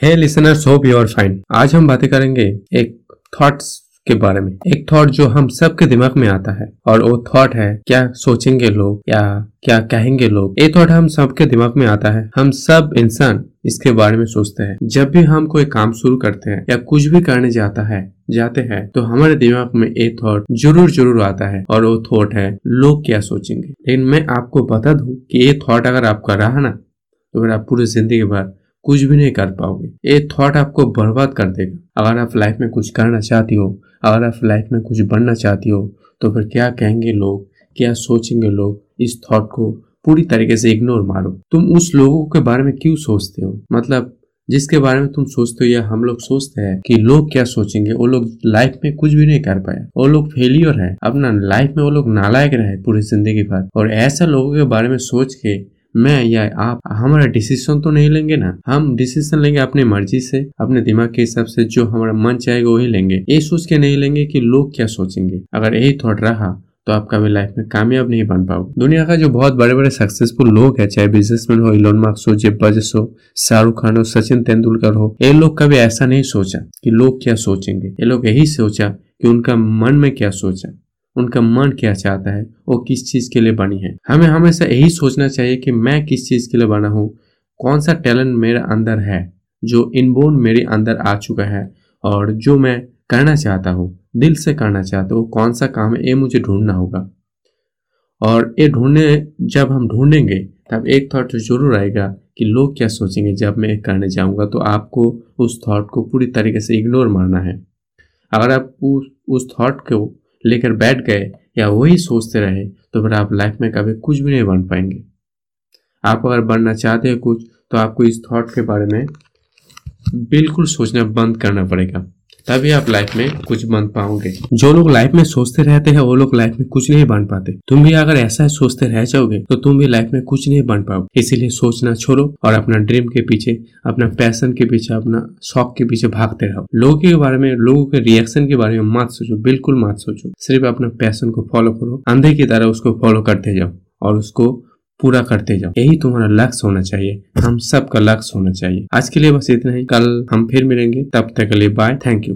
Hey listeners hope you are fine आज हम बातें करेंगे एक थॉट्स के बारे में। एक थॉट जो हम सबके दिमाग में आता है, और वो थॉट है, क्या सोचेंगे लोग, या क्या कहेंगे लोग? ये थॉट हम सबके दिमाग में आता है। हम सब इंसान इसके बारे में सोचते हैं। जब भी हम कोई काम शुरू करते हैं, या कुछ भी करने जाता है, जाते हैं तो हमारे दिमाग में ये थॉट ज़रूर ज़रूर आता है, और वो थॉट है, लोग क्या सोचेंगे? लेकिन मैं आपको बता दूँ कि ये थॉट अगर आपका रहा ना तो फिर आप पूरी ज़िंदगी भर कुछ भी नहीं कर पाओगे। ये थॉट आपको बर्बाद कर देगा। अगर आप लाइफ में कुछ करना चाहती हो, अगर आप लाइफ में कुछ बनना चाहती हो तो फिर क्या कहेंगे लोग, क्या सोचेंगे लोग इस थॉट को? पूरी तरीके से इग्नोर मारो। तुम उस लोगों के बारे में क्यों सोचते हो? मतलब जिसके बारे में तुम सोचते हो या हम लोग सोचते हैं कि लोग क्या सोचेंगे, वो लोग लाइफ में कुछ भी नहीं कर पाए। वो लोग फेलियर है। अपना लाइफ में वो लोग नालायक रहे पूरी ज़िंदगी भर। और ऐसा लोगों के बारे में सोच के मैं या आप, हमारा डिसीज़न तो नहीं लेंगे ना। हम डिसीज़न लेंगे अपने मर्ज़ी से, अपने दिमाग के हिसाब से जो हमारा मन चाहेगा वही लेंगे। ये सोच के नहीं लेंगे कि लोग क्या सोचेंगे। अगर यही थॉट रहा तो आप कभी लाइफ में कामयाब नहीं बन पाओगे। दुनिया का जो बहुत बड़े बड़े सक्सेसफुल लोग है, चाहे बिजनेसमैन हो इलोन मार्क्स हो जेब बजस हो, शाहरुख खान हो, सचिन तेंदुलकर हो, ये लोग कभी ऐसा नहीं सोचा कि लोग क्या सोचेंगे। ये लोग यही सोचा कि उनका मन में क्या सोचा। उनका मन क्या चाहता है, वो किस चीज़ के लिए बनी है। हमें हमेशा यही सोचना चाहिए कि मैं किस चीज़ के लिए बना हूँ, कौन सा टैलेंट मेरे अंदर है, जो इनबोर्न मेरे अंदर आ चुका है, और जो मैं करना चाहता हूँ, दिल से करना चाहता हूँ, कौन सा काम है, ये मुझे ढूंढना होगा। और ये ढूँढने, जब हम ढूंढेंगे, तब एक थॉट तो ज़रूर आएगा कि लोग क्या सोचेंगे, जब मैं करने जाऊँगा तो आपको उस थॉट को पूरी तरीके से इग्नोर मारना है। अगर आप उस उस थॉट को लेकर बैठ गए या वही सोचते रहे तो फिर आप लाइफ में कभी कुछ भी नहीं बन पाएँगे। आप अगर बनना चाहते हैं कुछ तो आपको इस थॉट के बारे में बिल्कुल सोचना बंद करना पड़ेगा। तभी आप लाइफ में कुछ बन पाओगे। जो लोग लाइफ में सोचते रहते हैं, वो लोग लाइफ में कुछ नहीं बन पाते। तुम भी अगर ऐसा सोचते रह जाओगे तो तुम भी लाइफ में कुछ नहीं बन पाओगे। इसीलिए सोचना छोड़ो और अपना ड्रीम के पीछे, अपना पैशन के पीछे, अपना शौक के पीछे भागते रहो। लोगों के बारे में, लोगों के रिएक्शन के बारे में मत सोचो, बिल्कुल मत सोचो। सिर्फ़ अपना पैशन को फॉलो करो, अंधे की तरह उसको फॉलो करते जाओ और उसको पूरा करते जाओ। यही तुम्हारा लक्ष्य होना चाहिए। हम सबका लक्ष्य होना चाहिए। आज के लिए बस इतना ही। कल हम फिर मिलेंगे। तब तक के लिए बाय थैंक यू